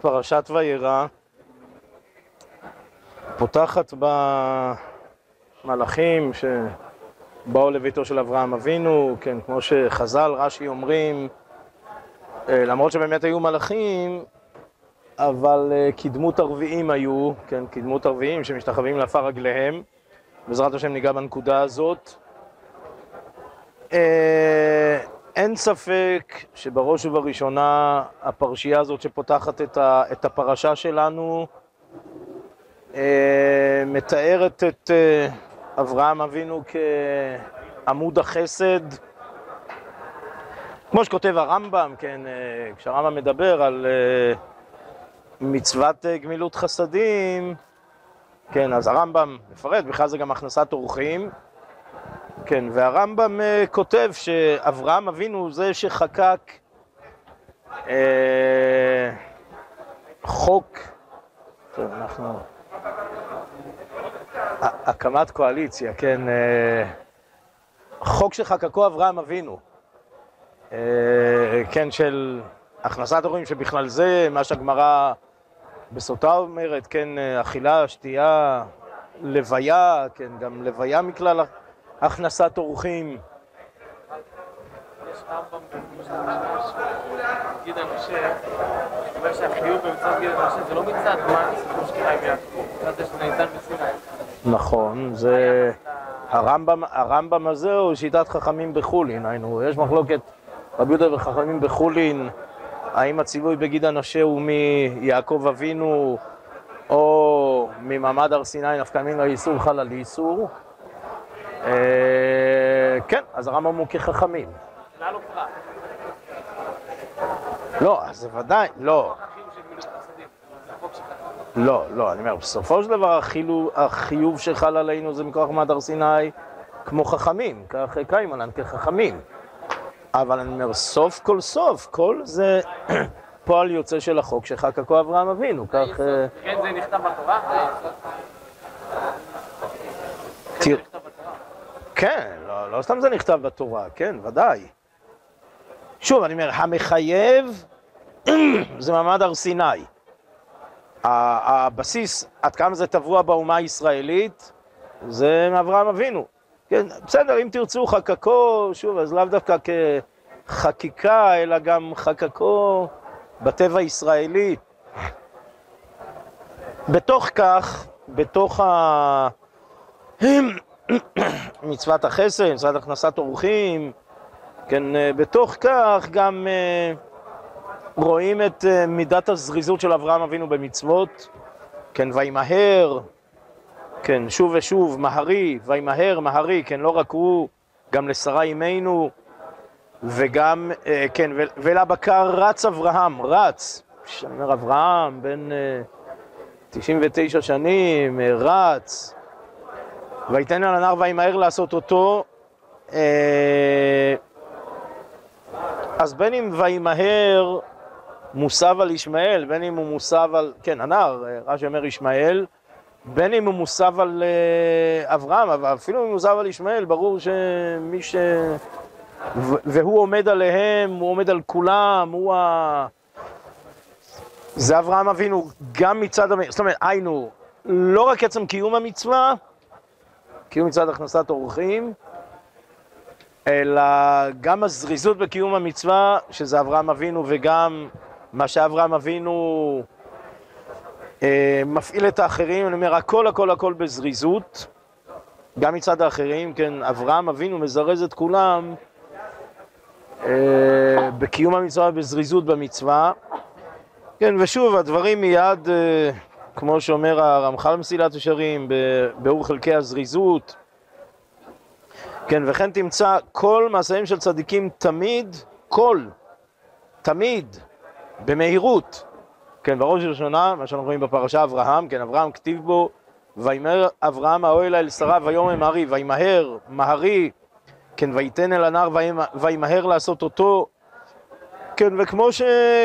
פרשת וירא פותחת במלאכים שבאו לביתו של אברהם אבינו, כן, כמו שחז"ל, רש"י אומרים, אה, למרות שבאמת היו מלאכים, אבל אה, כדמות ערביים היו, כן, כדמות ערביים שמשתחווים לעפר רגליהם. בעזרת השם ניגע בנקודה הזאת. אה, אין ספק שבראש ובראשונה הפרשייה הזאת שפותחת את הפרשה שלנו אה, מתארת את אה, אברהם אבינו כעמוד החסד. כמו שכותב הרמב"ם, כן, כשהרמב"ם מדבר על מצוות גמילות חסדים, כן, אז הרמב"ם מפרט, בכלל זה גם הכנסת אורחים, כן, והרמב"ם uh, כותב שאברהם אבינו זה שחקק uh, חוק, טוב, אנחנו... הקמת קואליציה, כן, uh, חוק שחקקו אברהם אבינו, uh, כן, של הכנסת אורחים, שבכלל זה מה שהגמרא בסוטה אומרת, כן, אכילה, שתייה, לוויה, כן, גם לוויה מכלל הכנסת אורחים. נכון, זה... הרמב"ם, הרמב"ם הזה הוא שיטת חכמים בחולין, היינו, יש מחלוקת רבי יהודה וחכמים בחולין האם הציווי בגיד הנשה הוא מיעקב אבינו או ממעמד הר סיני נפקא מינה איסור חל על איסור? אה, כן, אז הרמב"ם הוא כחכמים. לא, זה ודאי, לא. לא, לא, אני אומר, בסופו של דבר החיוב שחל עלינו זה מכוח מעמד הר סיני כמו חכמים, קיימלן כחכמים. אבל אני אומר, סוף כל סוף, כל זה פועל יוצא של החוק שחקקו אברהם אבינו, כך... אה, כן, זה נכתב בתורה? כן, לא, לא סתם זה נכתב בתורה, כן, ודאי. שוב, אני אומר, המחייב זה מעמד הר סיני. הבסיס, עד כמה זה טבוע באומה הישראלית, זה מאברהם אבינו. כן, בסדר, אם תרצו חקקו, שוב, אז לאו דווקא כחקיקה, אלא גם חקקו בטבע הישראלי. בתוך כך, בתוך ה... מצוות החסד, מצוות הכנסת אורחים, כן, בתוך כך גם אה, רואים את אה, מידת הזריזות של אברהם אבינו במצוות, כן, וימהר, כן, שוב ושוב, מהרי, וימהר, מהרי, כן, לא רק הוא, גם לשרה אימנו, וגם, אה, כן, ולבקר רץ אברהם, רץ. אני אומר, אברהם, בן 99 אה, שנים, אה, רץ. ויתן על הנער וימהר לעשות אותו. אז בין אם וימהר מוסב על ישמעאל, בין אם הוא מוסב על, כן, הנער, רש"י אומר ישמעאל, בין אם הוא מוסב על אה, אברהם, אבל אפילו אם הוא מוסב על ישמעאל, ברור שמי ש... והוא עומד עליהם, הוא עומד על כולם, הוא ה... זה אברהם אבינו גם מצד. זאת אומרת, היינו, לא רק עצם קיום המצווה, קיום מצד הכנסת אורחים, אלא גם הזריזות בקיום המצווה, שזה אברהם אבינו, וגם מה שאברהם אבינו אה, מפעיל את האחרים, אני אומר, הכל הכל הכל בזריזות, גם מצד האחרים, כן, אברהם אבינו מזרז את כולם אה, בקיום המצווה ובזריזות במצווה. כן, ושוב, הדברים מיד, אה, כמו שאומר הרמח"ל מסילת ישרים, באור חלקי הזריזות. כן, וכן תמצא כל מעשיהם של צדיקים תמיד, כל, תמיד, במהירות. כן, בראש ובראשונה, מה שאנחנו רואים בפרשה אברהם, כן, אברהם כתיב בו, וימהר אברהם האוהל אל שרה ויאמר מהרי, וימהר, מהרי, כן, ויתן אל הנער וימהר לעשות אותו, כן, וכמו ש,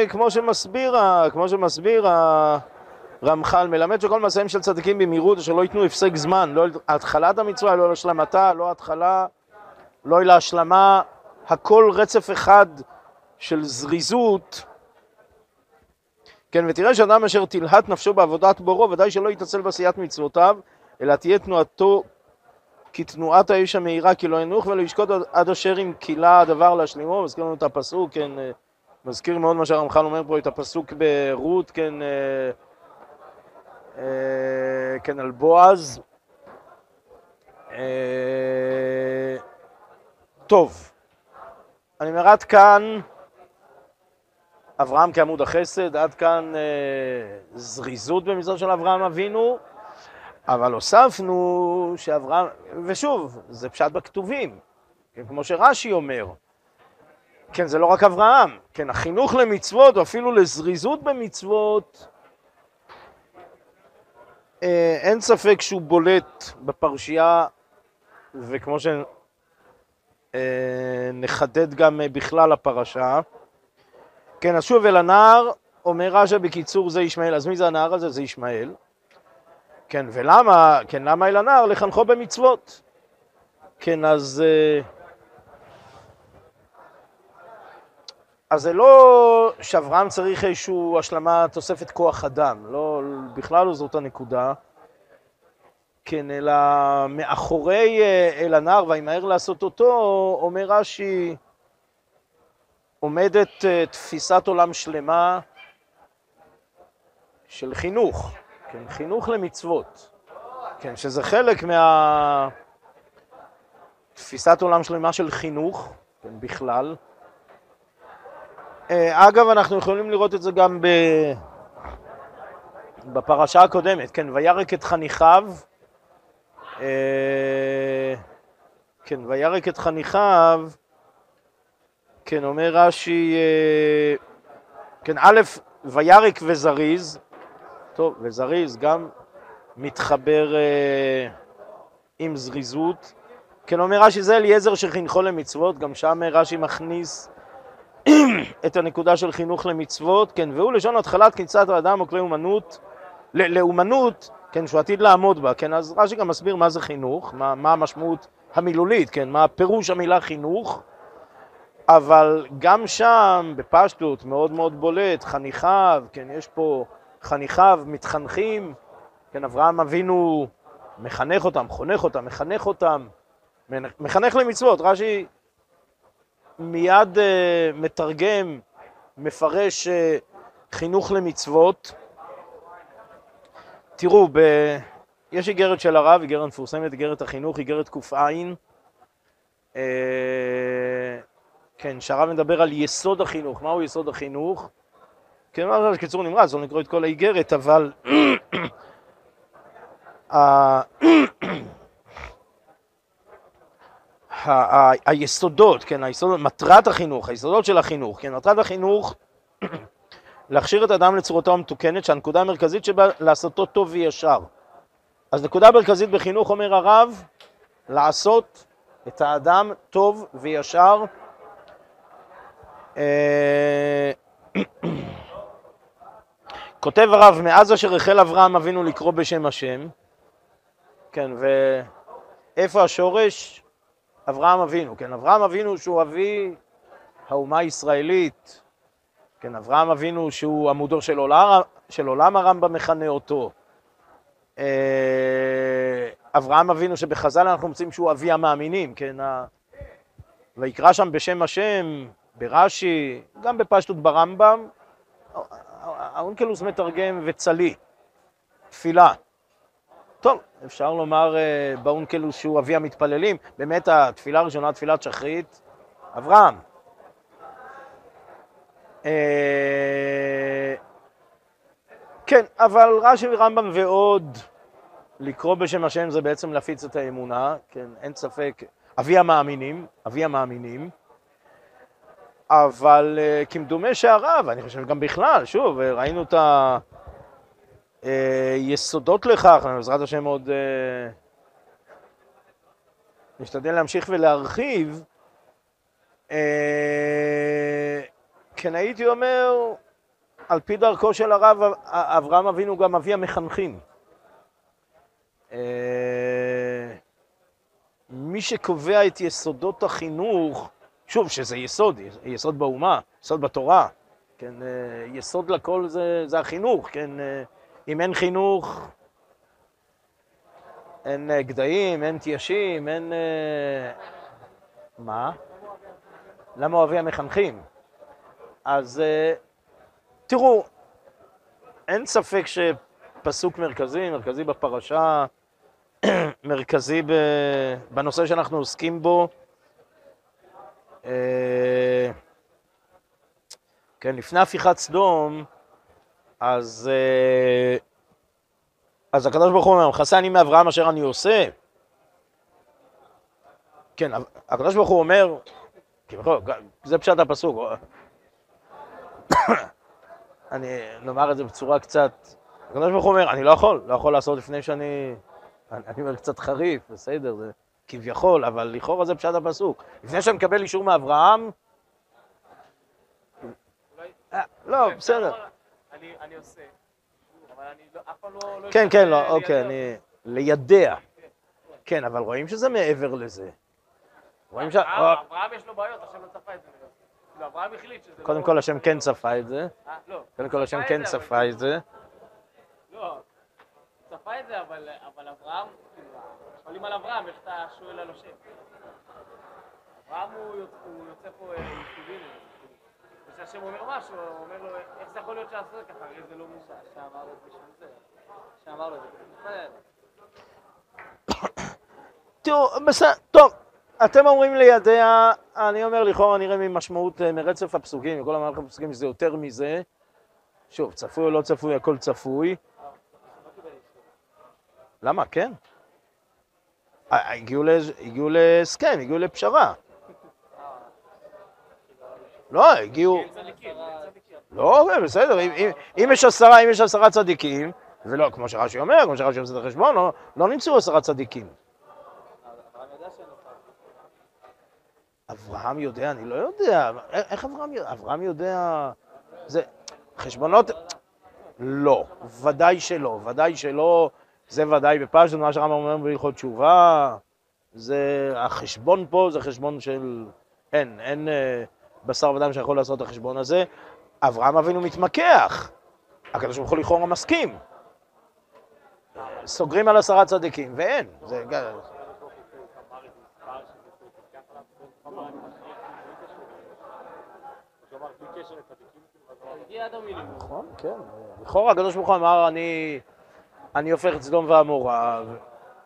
כמו שמסביר, כמו שמסביר הרמח"ל, מלמד שכל מעשיהם של צדיקים במהירות, אשר לא ייתנו הפסק זמן, לא התחלת המצווה, לא להשלמתה, לא התחלה, לא להשלמה, הכל רצף אחד של זריזות, כן, ותראה שאדם אשר תלהט נפשו בעבודת בורו, ודאי שלא יתעצל בעשיית מצוותיו, אלא תהיה תנועתו כתנועת האיש המהירה, כי לא ינוח ולא ישקוט עד אשר אם כילה הדבר להשלימו, מזכיר לנו את הפסוק, כן, אה, מזכיר מאוד מה שהרמח"ל אומר פה, את הפסוק ברות, כן, אה, כן, על בועז. טוב, אני אומר עד כאן אברהם כעמוד החסד, עד כאן זריזות במצוות של אברהם אבינו. אבל הוספנו שאברהם, ושוב, זה פשט בכתובים, כמו שרש"י אומר, כן, זה לא רק אברהם, כן, החינוך למצוות, או אפילו לזריזות במצוות, אה, אין ספק שהוא בולט בפרשייה, וכמו שנחדד אה, גם בכלל הפרשה. כן, אז שוב אל הנער, אומר רש"א בקיצור זה ישמעאל, אז מי זה הנער הזה? זה ישמעאל. כן, ולמה, כן, למה אל הנער? לחנכו במצוות. כן, אז... אה, אז זה לא שאברהם צריך איזושהי השלמה, תוספת כוח אדם, לא, בכלל לא זאת הנקודה. כן, אלא מאחורי אה, אל הנער וימהר לעשות אותו, אומר רש"י, עומדת אה, תפיסת עולם שלמה של חינוך. כן, חינוך למצוות, כן, שזה חלק מה... תפיסת עולם שלמה של חינוך, כן, בכלל. אה, אגב, אנחנו יכולים לראות את זה גם ב... בפרשה הקודמת, כן, וירק את חניכיו, אה, כן, וירק את חניכיו, כן, אומר רש"י, אה, כן, א', וירק וזריז, טוב, וזריז גם מתחבר עם זריזות. כן אומר רש"י זה אליעזר שחינכו למצוות, גם שם רש"י מכניס את הנקודה של חינוך למצוות, כן, והוא לשון התחלת כניסת האדם או כלי אומנות, לאומנות, כן, שהוא עתיד לעמוד בה, כן, אז רש"י גם מסביר מה זה חינוך, מה, מה המשמעות המילולית, כן, מה פירוש המילה חינוך, אבל גם שם, בפשטות, מאוד מאוד בולט, חניכיו, כן, יש פה חניכיו מתחנכים, כן, אברהם אבינו מחנך אותם, חונך אותם, מחנך אותם, מחנך למצוות. רש"י מיד uh, מתרגם, מפרש uh, חינוך למצוות. תראו, ב... יש איגרת של הרב, איגרת מפורסמת, איגרת החינוך, איגרת ק"ע. Uh, כן, שהרב מדבר על יסוד החינוך. מהו יסוד החינוך? כן, ממש קיצור נמרץ, לא נקרוא את כל האיגרת, אבל היסודות, כן, היסודות, מטרת החינוך, היסודות של החינוך, כן, מטרת החינוך להכשיר את האדם לצורתו המתוקנת, שהנקודה המרכזית שבה לעשותו טוב וישר. אז נקודה מרכזית בחינוך, אומר הרב, לעשות את האדם טוב וישר. אה, כותב הרב, מאז אשר החל אברהם אבינו לקרוא בשם השם, כן, ואיפה השורש? אברהם אבינו, כן, אברהם אבינו שהוא אבי האומה הישראלית, כן, אברהם אבינו שהוא עמודו של עולם, של עולם הרמב"ם מכנה אותו, אה, אברהם אבינו שבחז"ל אנחנו מוצאים שהוא אבי המאמינים, כן, ה... ויקרא שם בשם השם, ברש"י, גם בפשטות ברמב"ם, האונקלוס מתרגם וצלי, תפילה. טוב, אפשר לומר uh, באונקלוס שהוא אבי המתפללים, באמת התפילה הראשונה, תפילת שחרית, אברהם. Uh, כן, אבל רש"י ורמב"ם ועוד, לקרוא בשם השם זה בעצם להפיץ את האמונה, כן, אין ספק, אבי המאמינים, אבי המאמינים. אבל uh, כמדומה שהרב, אני חושב גם בכלל, שוב, ראינו את היסודות uh, לכך, בעזרת השם עוד uh, נשתדל להמשיך ולהרחיב. Uh, כן, הייתי אומר, על פי דרכו של הרב, אברהם אבינו גם אבי המחנכים. מי שקובע את יסודות החינוך, שוב, שזה יסוד, יסוד באומה, יסוד בתורה, כן, אה, יסוד לכל זה, זה החינוך, כן, אה, אם אין חינוך, אין אה, גדיים, אין תיישים, אין... מה? למה אוהבי המחנכים? אז תראו, אין ספק שפסוק מרכזי, מרכזי בפרשה, מרכזי בנושא שאנחנו עוסקים בו, כן, לפני הפיכת סדום, אז, אה, אז הקדוש ברוך הוא אומר, מכסה אני מאברהם אשר אני עושה. כן, הקדוש ברוך הוא אומר, זה פשט הפסוק. אני נאמר את זה בצורה קצת, הקדוש ברוך הוא אומר, אני לא יכול, לא יכול לעשות לפני שאני, אני, אני אומר קצת חריף, בסדר, זה כביכול, אבל לכאורה זה פשט הפסוק. לפני שאני מקבל אישור מאברהם, אה, לא, בסדר. אני עושה, אבל אני לא- אף פעם לא... לא כן, כן, לא, אוקיי, אני... לידע. כן, אבל רואים שזה מעבר לזה. רואים ש... אברהם יש לו בעיות, השם לא צפה את זה. כאילו, אברהם החליט שזה... קודם כל השם כן צפה את זה. אה, לא. קודם כל השם כן צפה את זה. לא, צפה את זה, אבל אברהם, כאילו, שואלים על אברהם, איך אתה שואל על השם? אברהם הוא יוצא פה ייחודי. כשהשם אומר משהו, הוא אומר לו, איך זה יכול להיות שעשה ככה? הרי זה לא מושע, שאמר לו בשביל זה. שאמר לו את זה. תראו, בסדר, טוב, אתם אומרים לידיה, אני אומר לכאורה נראה ממשמעות, אה, מרצף הפסוקים, מכל המערכת הפסוקים שזה יותר מזה. שוב, צפוי או לא צפוי, הכל צפוי. למה? כן. הגיעו להסכם, הגיעו לפשרה. לא, הגיעו... לא, בסדר, אם יש עשרה, אם יש עשרה צדיקים, ולא, כמו שרש"י אומר, כמו שרש"י עושה את החשבון, לא, לא נמצאו עשרה צדיקים. אברהם יודע, אני לא יודע. איך אברהם יודע? אברהם יודע... זה... חשבונות... לא, ודאי שלא, ודאי שלא. זה ודאי בפשטון, מה שהרמב"ם אומר בהלכות תשובה. זה... החשבון פה זה חשבון של... אין, אין... בשר ודם שיכול לעשות את החשבון הזה. אברהם אבינו מתמקח, הקדוש ברוך הוא לכאורה מסכים. סוגרים על עשרה צדיקים, ואין. זה... נכון, כן. לכאורה הקדוש ברוך הוא אמר, אני הופך את סדום ועמורה,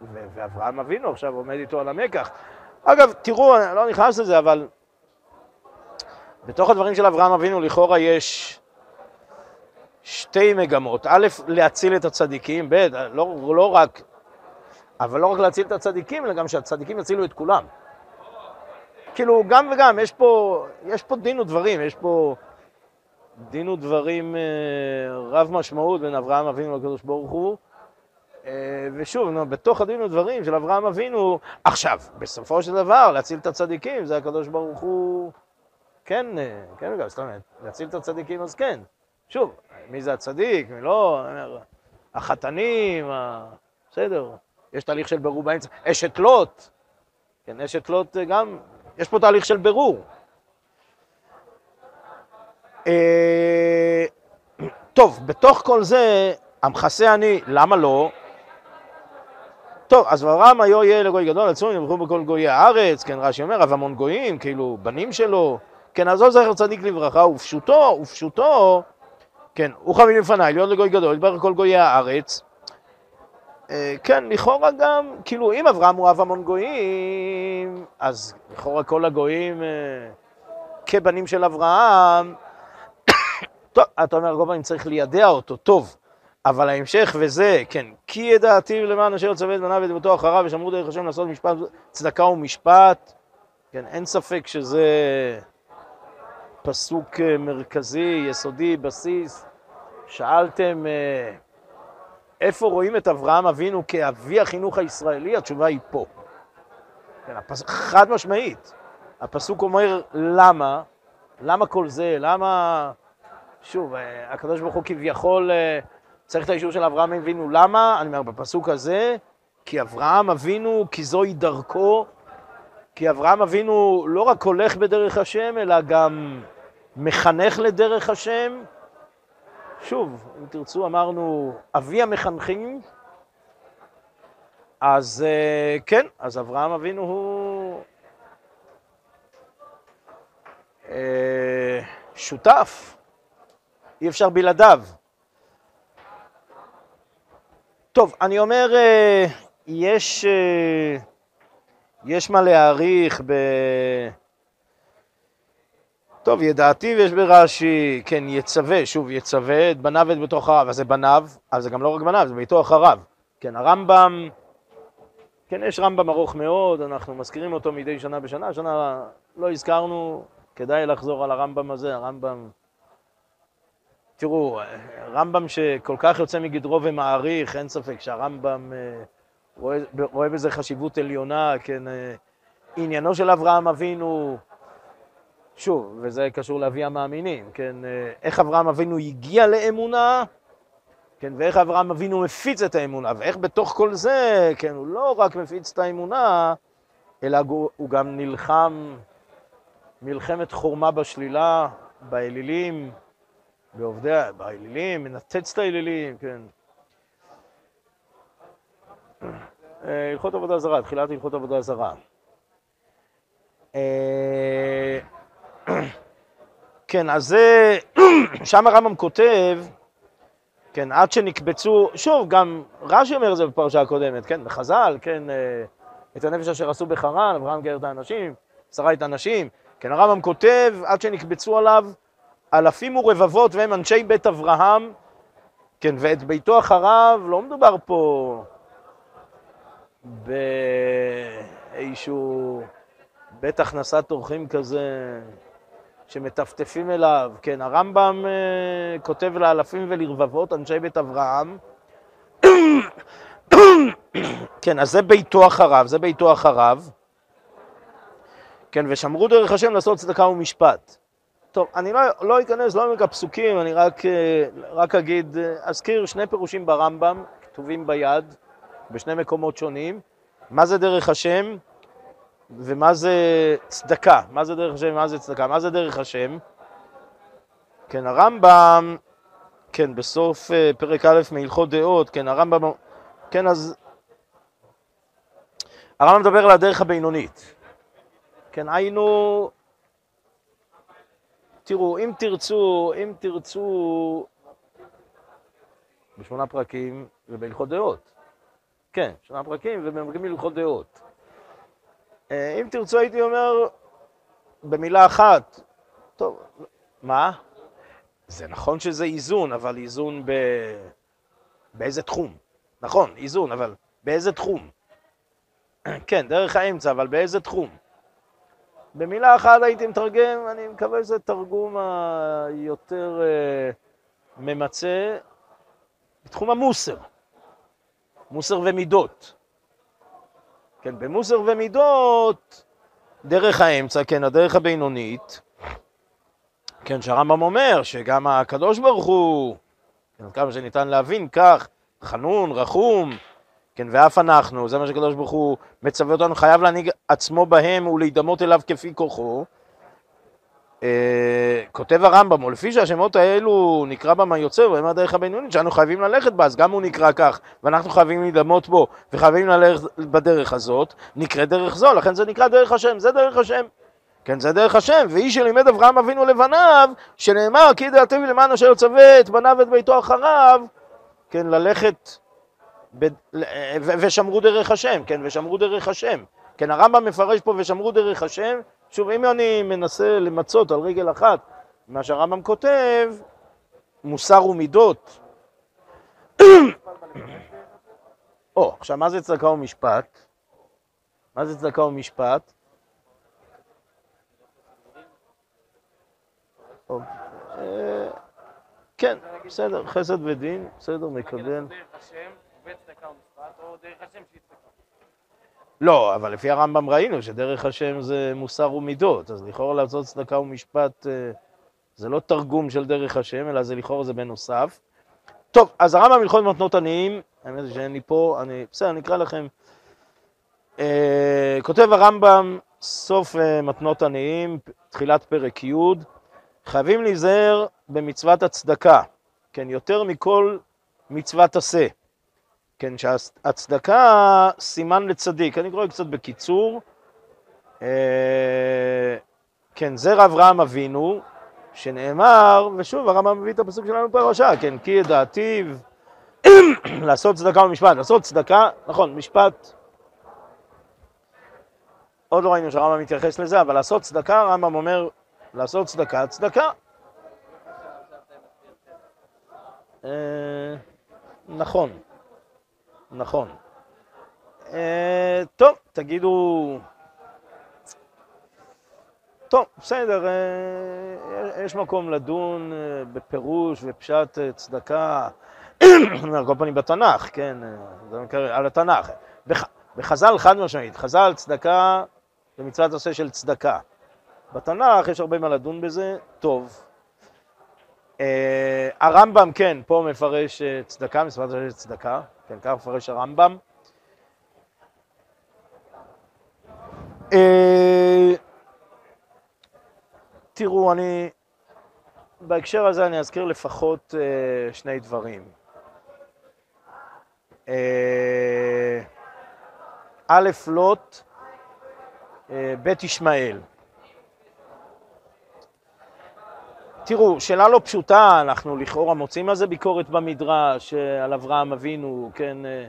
ואברהם אבינו עכשיו עומד איתו על המקח. אגב, תראו, אני לא נכנס לזה, אבל בתוך הדברים של אברהם אבינו לכאורה יש שתי מגמות. א', להציל את הצדיקים, ב', לא, לא רק, אבל לא רק להציל את הצדיקים, אלא גם שהצדיקים יצילו את כולם. כאילו, גם וגם, יש פה, יש פה דין ודברים, יש פה דין ודברים אה, רב משמעות בין אברהם אבינו לקדוש ברוך הוא. אה, ושוב, נו, בתוך הדין ודברים של אברהם אבינו, עכשיו, בסופו של דבר, להציל את הצדיקים, זה הקדוש ברוך הוא כן, אה, כן, אגב, זאת אומרת, להציל את הצדיקים אז כן. שוב, מי זה הצדיק, מי לא, החתנים, בסדר, יש תהליך של ברור באמצע. אשת לוט, כן, אשת לוט גם, יש פה תהליך של ברור. אה, טוב, בתוך כל זה, המכסה אני, למה לא? טוב, אז אברהם היו יהיה לגוי גדול, עצום יברכו בכל גויי הארץ, כן, רש"י אומר, אב המון גויים, כאילו, בנים שלו, כן, עזוב זכר צדיק לברכה, ופשוטו, ופשוטו, כן, הוא חביב לפניי, להיות לגוי גדול, יתברך כל גויי הארץ. אה, כן, לכאורה גם, כאילו, אם אברהם הוא אב המון גויים, אז לכאורה כל הגויים אה, כבנים של אברהם, טוב, אתה אומר, כל פעם צריך לידע אותו, טוב, אבל ההמשך וזה, כן, כי ידעתיו למען אשר יצווה את בניו ודמותו אחריו ושמרו דרך השם לעשות משפט, צדקה ומשפט, כן, אין ספק שזה... פסוק אה, מרכזי, יסודי, בסיס. שאלתם אה, איפה רואים את אברהם אבינו כאבי החינוך הישראלי? התשובה היא פה. כן, הפס... חד משמעית. הפסוק אומר למה, למה כל זה, למה... שוב, אה, הקדוש ברוך הוא כביכול צריך את האישור של אברהם אבינו, למה? אני אומר, בפסוק הזה, כי אברהם אבינו, כי זוהי דרכו, כי אברהם אבינו לא רק הולך בדרך השם, אלא גם מחנך לדרך השם. שוב, אם תרצו, אמרנו אבי המחנכים, אז אה, כן, אז אברהם אבינו הוא אה, שותף, אי אפשר בלעדיו. טוב, אני אומר, אה, יש, יש מה להעריך ב... טוב, ידעתי ויש ברש"י, כן, יצווה, שוב, יצווה את בניו ואת ביתו אחריו, אז זה בניו, אבל זה גם לא רק בניו, זה ביתו אחריו. כן, הרמב"ם כן, יש רמב"ם ארוך מאוד, אנחנו מזכירים אותו מדי שנה בשנה, השנה לא הזכרנו, כדאי לחזור על הרמב"ם הזה, הרמב"ם... תראו, רמב"ם שכל כך יוצא מגדרו ומעריך, אין ספק שהרמב"ם אה, רואה, רואה בזה חשיבות עליונה, כן, אה, עניינו של אברהם אבינו, שוב, וזה קשור לאבי המאמינים, כן, אה, איך אברהם אבינו הגיע לאמונה, כן, ואיך אברהם אבינו מפיץ את האמונה, ואיך בתוך כל זה, כן, הוא לא רק מפיץ את האמונה, אלא הוא גם נלחם מלחמת חורמה בשלילה, באלילים, בעובדי, באלילים, מנתץ את האלילים, כן. אה, הלכות עבודה זרה, תחילת הלכות עבודה זרה. כן, אז זה, שם הרמב"ם כותב, כן, עד שנקבצו, שוב, גם רש"י אומר את זה בפרשה הקודמת, כן, בחז"ל, כן, אה, את הנפש אשר עשו בחרן, אברהם גר את האנשים, שרה את האנשים, כן, הרמב"ם כותב, עד שנקבצו עליו אלפים ורבבות והם אנשי בית אברהם, כן, ואת ביתו אחריו, לא מדובר פה באיזשהו בית הכנסת אורחים כזה, שמטפטפים אליו. כן, הרמב"ם uh, כותב לאלפים ולרבבות אנשי בית אברהם. כן, אז זה ביתו אחריו, זה ביתו אחריו. כן, ושמרו דרך השם לעשות צדקה ומשפט. טוב, אני לא, לא אכנס, לא עמק הפסוקים, אני רק, אה, רק אגיד, אה, אזכיר שני פירושים ברמב"ם, כתובים ביד, בשני מקומות שונים. מה זה דרך השם? ומה זה צדקה? מה זה דרך השם ומה זה צדקה? מה זה דרך השם? כן, הרמב"ם, כן, בסוף אה, פרק א' מהלכות דעות, כן, הרמב"ם, כן, אז הרמב"ם מדבר על הדרך הבינונית. כן, היינו, תראו, אם תרצו, אם תרצו, בשמונה פרקים ובהלכות דעות. כן, שמונה פרקים ובמרקים בהלכות דעות. אה, אם תרצו הייתי אומר במילה אחת, טוב, מה? זה נכון שזה איזון, אבל איזון ב... באיזה תחום? נכון, איזון, אבל באיזה תחום? כן, דרך האמצע, אבל באיזה תחום? במילה אחת הייתי מתרגם, אני מקווה שזה תרגום היותר uh, ממצה, בתחום המוסר, מוסר ומידות. כן, במוסר ומידות, דרך האמצע, כן, הדרך הבינונית, כן, שהרמב"ם אומר שגם הקדוש ברוך הוא, כן, כמה שניתן להבין כך, חנון, רחום, כן, ואף אנחנו, זה מה שקדוש ברוך הוא מצווה אותנו, חייב להנהיג עצמו בהם ולהידמות אליו כפי כוחו. אה, כותב הרמב"ם, ולפי שהשמות האלו נקרא בם היוצר, והם הדרך הבינונית שאנו חייבים ללכת בה, אז גם הוא נקרא כך, ואנחנו חייבים להידמות בו, וחייבים ללכת בדרך הזאת, נקרא דרך זו, לכן זה נקרא דרך השם, זה דרך השם. כן, זה דרך השם, ואיש שלימד אברהם אבינו לבניו, שנאמר, כי דעתם למען אשר יצווה את בניו ואת ביתו אחריו, כן, ללכת, ב... ושמרו דרך השם, כן, ושמרו דרך השם. כן, הרמב"ם מפרש פה ושמרו דרך השם, שוב, אם אני מנסה למצות על רגל אחת מה שהרמב"ם כותב, מוסר ומידות. או, עכשיו, מה זה צדקה ומשפט? מה זה צדקה ומשפט? אה, כן, בסדר, חסד ודין, בסדר, מקבל. דרך השם וצדקה ומשפט, או דרך השם לא, אבל לפי הרמב"ם ראינו שדרך השם זה מוסר ומידות, אז לכאורה לעשות צדקה ומשפט אה, זה לא תרגום של דרך השם, אלא זה לכאורה זה בנוסף. טוב, אז הרמב"ם הלכות מתנות עניים, האמת היא שאין לי פה, אני, בסדר, אני אקרא לכם. אה, כותב הרמב"ם, סוף אה, מתנות עניים, תחילת פרק י', חייבים להיזהר במצוות הצדקה, כן, יותר מכל מצוות עשה. כן, שהצדקה סימן לצדיק. אני קורא קצת בקיצור. אה, כן, זרע אברהם אבינו, שנאמר, ושוב, הרמב"ם מביא את הפסוק שלנו בפרשה, כן, כי ידעתיו לעשות צדקה ומשפט. לעשות צדקה, נכון, משפט, עוד לא ראינו שהרמב"ם מתייחס לזה, אבל לעשות צדקה, הרמב"ם אומר, לעשות צדקה, צדקה. אה, נכון, נכון. אה, טוב, תגידו... טוב, בסדר, אה, יש מקום לדון בפירוש ופשט צדקה, על כל פנים בתנ"ך, כן, על התנ"ך. בחז"ל חד משמעית, חז"ל צדקה זה מצוות עושה של צדקה. בתנ"ך יש הרבה מה לדון בזה, טוב. אה, הרמב"ם, כן, פה מפרש אה, צדקה, מצוות צדקה, כן, כך מפרש הרמב"ם. אה, תראו, אני, בהקשר הזה אני אזכיר לפחות שני דברים. א', לוט אה, בית ישמעאל. תראו, שאלה לא פשוטה, אנחנו לכאורה מוצאים על זה ביקורת במדרש, אה, על אברהם אבינו, כן? אה,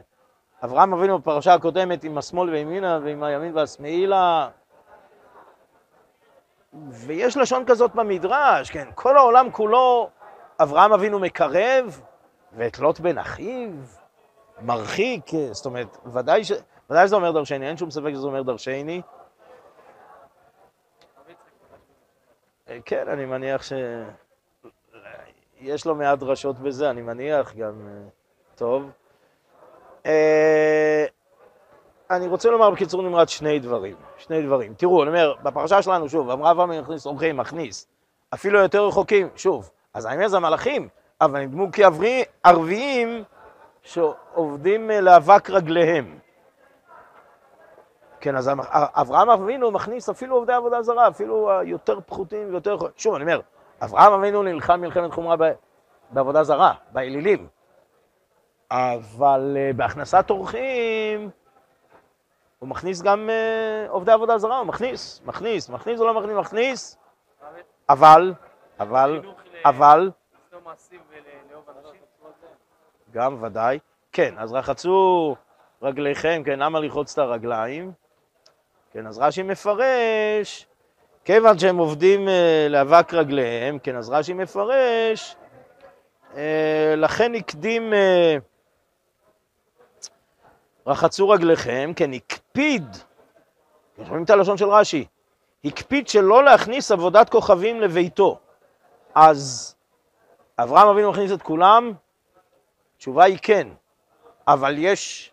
אברהם אבינו בפרשה הקודמת עם השמאל וימינה ועם הימין והשמאילה, ויש לשון כזאת במדרש, כן? כל העולם כולו, אברהם אבינו מקרב, ואת לוט בן אחיו מרחיק, זאת אומרת, ודאי, ש... ודאי שזה אומר דרשני, אין שום ספק שזה אומר דרשני. כן, אני מניח ש... יש לו מעט דרשות בזה, אני מניח גם... אה, טוב. אה, אני רוצה לומר בקיצור נמרץ שני דברים, שני דברים. תראו, אני אומר, בפרשה שלנו, שוב, אמרה אברהם מכניס אורחים, מכניס. אפילו יותר רחוקים, שוב, אז אומר זה המלאכים, אבל הם דמו כערביים שעובדים אה, לאבק רגליהם. כן, אז אברהם אבינו מכניס אפילו עובדי עבודה זרה, אפילו היותר פחותים ויותר... שוב, אני אומר, אברהם אבינו נלחם מלחמת חומרה בעבודה זרה, באלילים. אבל uh, בהכנסת אורחים, הוא מכניס גם עובדי עבודה זרה, הוא מכניס, מכניס, מכניס או לא מכניס, מכניס, אבל, אבל, אבל, גם ודאי, כן, אז רחצו רגליכם, כן, למה לרחוץ את הרגליים? כן, אז רש"י מפרש, כיוון שהם עובדים אה, לאבק רגליהם, כן, אז רש"י מפרש, אה, לכן הקדים, אה, רחצו רגליכם, כן, הקפיד, אתם שומעים את הלשון של רש"י, הקפיד שלא להכניס עבודת כוכבים לביתו. אז אברהם אבינו מכניס את כולם? התשובה היא כן, אבל יש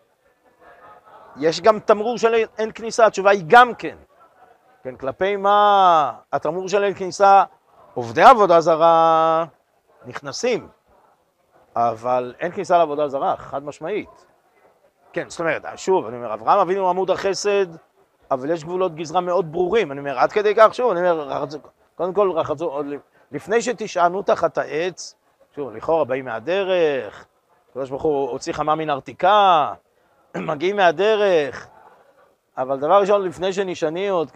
יש גם תמרור של אין כניסה, התשובה היא גם כן. כן, כלפי מה התמרור של אין כניסה, עובדי עבודה זרה נכנסים, אבל אין כניסה לעבודה זרה, חד משמעית. כן, זאת אומרת, שוב, אני אומר, אברהם אבינו עמוד החסד, אבל יש גבולות גזרה מאוד ברורים. אני אומר, עד כדי כך, שוב, אני אומר, רחצו, קודם כל רחצו, עוד לפני שתשענו תחת העץ, שוב, לכאורה באים מהדרך, הקדוש ברוך הוא הוציא חמה מן ארתיקה, מגיעים מהדרך, אבל דבר ראשון, לפני שנשעני עוד,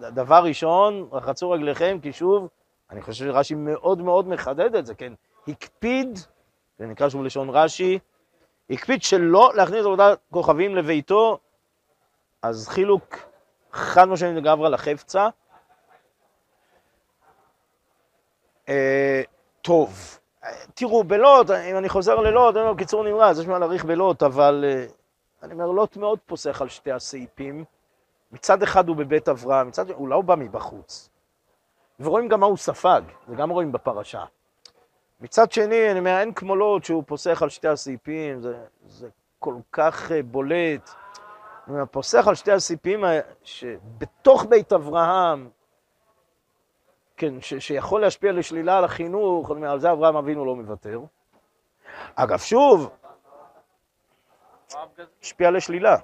דבר ראשון, רחצו רגליכם, כי שוב, אני חושב שרש"י מאוד מאוד מחדד את זה, כן? הקפיד, זה נקרא שוב לשון רש"י, הקפיד שלא להכניס עבודת כוכבים לביתו, אז חילוק חד משמעית לגברה לחפצה. אה, טוב, תראו, בלוט, אם אני חוזר ללוט, אני אומר, קיצור נמרץ, יש מה להאריך בלוט, אבל אה, אני אומר, לוט מאוד פוסח על שתי הסעיפים. מצד אחד הוא בבית אברהם, מצד שני, הוא לא בא מבחוץ. ורואים גם מה הוא ספג, וגם רואים בפרשה. מצד שני, אני אומר, אין כמו לוט שהוא פוסח על שתי הסעיפים, זה, זה כל כך אה, בולט. אני אומר, פוסח על שתי הסעיפים שבתוך בית אברהם, כן, ש, שיכול להשפיע לשלילה על החינוך, אני אומר, על זה אברהם אבינו לא מוותר. אגב, שוב, השפיע לשלילה.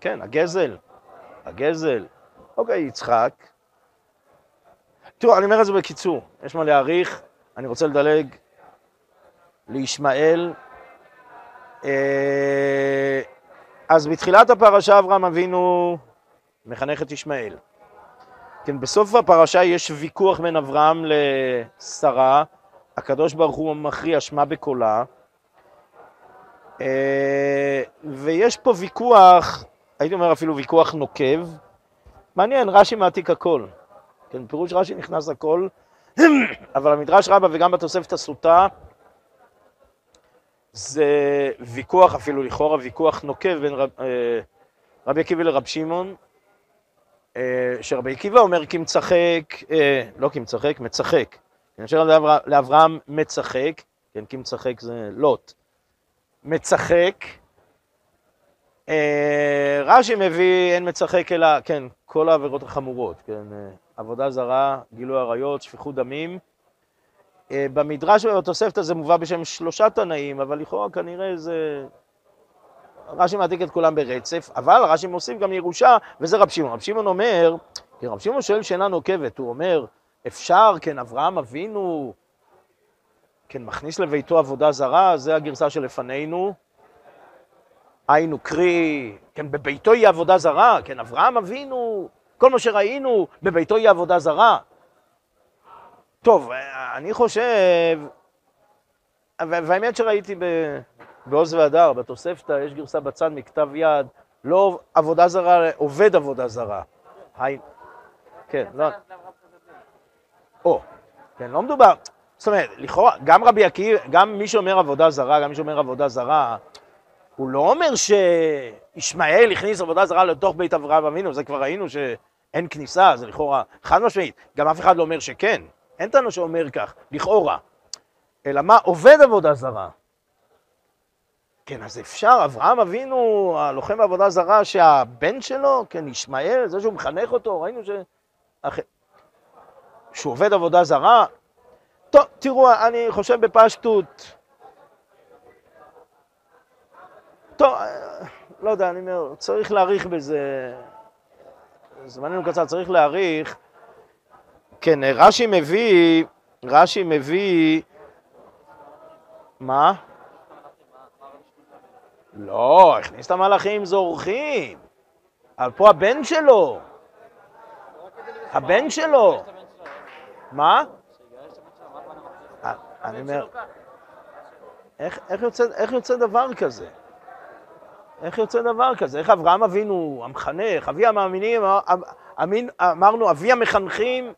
כן, הגזל, הגזל. אוקיי, יצחק. תראו, אני אומר את זה בקיצור, יש מה להעריך, אני רוצה לדלג לישמעאל. אה, אז בתחילת הפרשה אברהם אבינו מחנך את ישמעאל. כן, בסוף הפרשה יש ויכוח בין אברהם לשרה, הקדוש ברוך הוא מכריע שמע בקולה, ויש פה ויכוח, הייתי אומר אפילו ויכוח נוקב, מעניין, רש"י מעתיק הכל, כן, פירוש רש"י נכנס הכל, אבל המדרש רבה וגם בתוספת הסוטה זה ויכוח, אפילו לכאורה ויכוח נוקב בין רב, אה, רבי עקיבא לרב שמעון, אה, שרבי עקיבא אומר כי מצחק, לא כי מצחק, מצחק. אני חושב לאברהם מצחק, כן, כי מצחק זה לוט. מצחק. אה, רש"י מביא אין מצחק אלא, כן, כל העבירות החמורות, כן, אה, עבודה זרה, גילוי עריות, שפיכות דמים. אה, במדרש ובתוספת הזה מובא בשם שלושה תנאים, אבל לכאורה כנראה זה... רש"י מעתיק את כולם ברצף, אבל רש"י מוסיף גם ירושה, וזה רב שמעון. רב שמעון אומר, כן, רב שמעון שואל שאלה נוקבת, הוא אומר, אפשר, כן, אברהם אבינו, כן, מכניס לביתו עבודה זרה, זה הגרסה שלפנינו. היינו קרי, כן, בביתו יהיה עבודה זרה, כן, אברהם אבינו, כל מה שראינו, בביתו יהיה עבודה זרה. טוב, אני חושב, והאמת שראיתי בעוז והדר, בתוספתא, יש גרסה בצד מכתב יד, לא עבודה זרה, עובד עבודה זרה. כן, לא... או, כן, לא מדובר, זאת אומרת, לכאורה, גם רבי עקיבא, גם מי שאומר עבודה זרה, גם מי שאומר עבודה זרה, הוא לא אומר שישמעאל הכניס עבודה זרה לתוך בית אברהם אבינו, זה כבר ראינו שאין כניסה, זה לכאורה חד משמעית. גם אף אחד לא אומר שכן, אין טענו שאומר כך, לכאורה. אלא מה, עובד עבודה זרה. כן, אז אפשר, אברהם אבינו, הלוחם בעבודה זרה, שהבן שלו, כן, ישמעאל, זה שהוא מחנך אותו, ראינו ש... שהוא עובד עבודה זרה? טוב, תראו, אני חושב בפשטות. טוב, לא יודע, אני אומר, צריך להעריך בזה, זמננו קצר, צריך להעריך. כן, רש"י מביא, רש"י מביא, מה? לא, הכניס את המלאכים זורחים. אבל פה הבן שלו. הבן שלו. מה? אני אומר, איך יוצא דבר כזה? איך יוצא דבר כזה? איך אברהם אבינו, המחנך, אבי המאמינים, אמרנו, אבי המחנכים?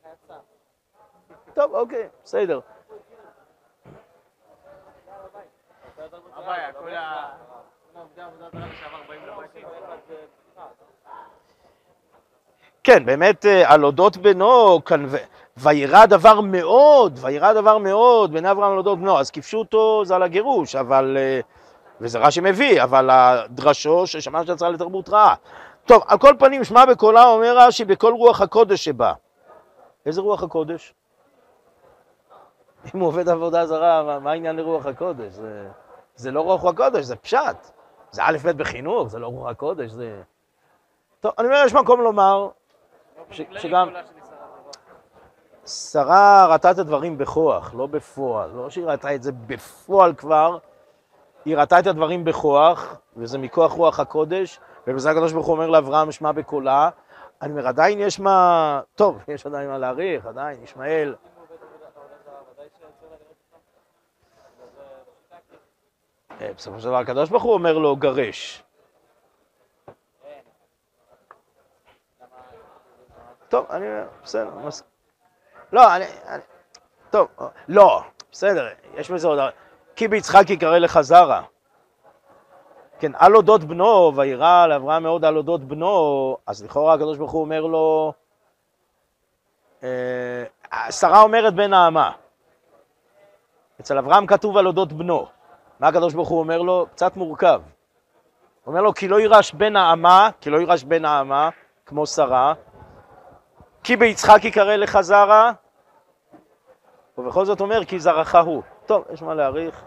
טוב, אוקיי, בסדר. כן, באמת, אה, על אודות בנו, וירא דבר מאוד, וירא דבר מאוד בין אברהם לאודות בנו, אז כיפשו אותו, זה על הגירוש, אבל, אה, וזה רש"י מביא, אבל הדרשו ששמע שיצרה לתרבות רעה. טוב, על כל פנים, שמע בקולה אומר רש"י, בכל רוח הקודש שבא. איזה רוח הקודש? אם הוא עובד עבודה זרה, מה, מה העניין לרוח הקודש? זה, זה לא רוח הקודש, זה פשט. זה א' ב' בחינוך, זה לא רוח הקודש, זה... טוב, אני אומר, יש מקום לומר ש, שגם... שרה ראתה את הדברים בכוח, לא בפועל. לא שהיא ראתה את זה בפועל כבר, היא ראתה את הדברים בכוח, וזה מכוח רוח הקודש, ובזה הקדוש ברוך הוא אומר לאברהם, שמע בקולה. אני אומר, עדיין יש מה... טוב, יש עדיין מה להעריך, עדיין, ישמעאל. אה, בסופו של דבר הקדוש ברוך הוא אומר לו, גרש. טוב, אני אומר, בסדר, מסכים. לא, אני, אני... טוב, לא, בסדר, יש בזה עוד... כי ביצחק יקרא לך זרע. כן, על אודות בנו, וירא לאברהם מאוד על אודות בנו, אז לכאורה הקדוש ברוך הוא אומר לו, אה, שרה אומרת בן האמה. אצל אברהם כתוב על אודות בנו. מה הקדוש ברוך הוא אומר לו? קצת מורכב. הוא אומר לו, כי לא יירש בן האמה, כי לא יירש בן האמה, כמו שרה, כי ביצחק יקרא לך זרע, ובכל זאת אומר כי זרעך הוא. טוב, יש מה להעריך.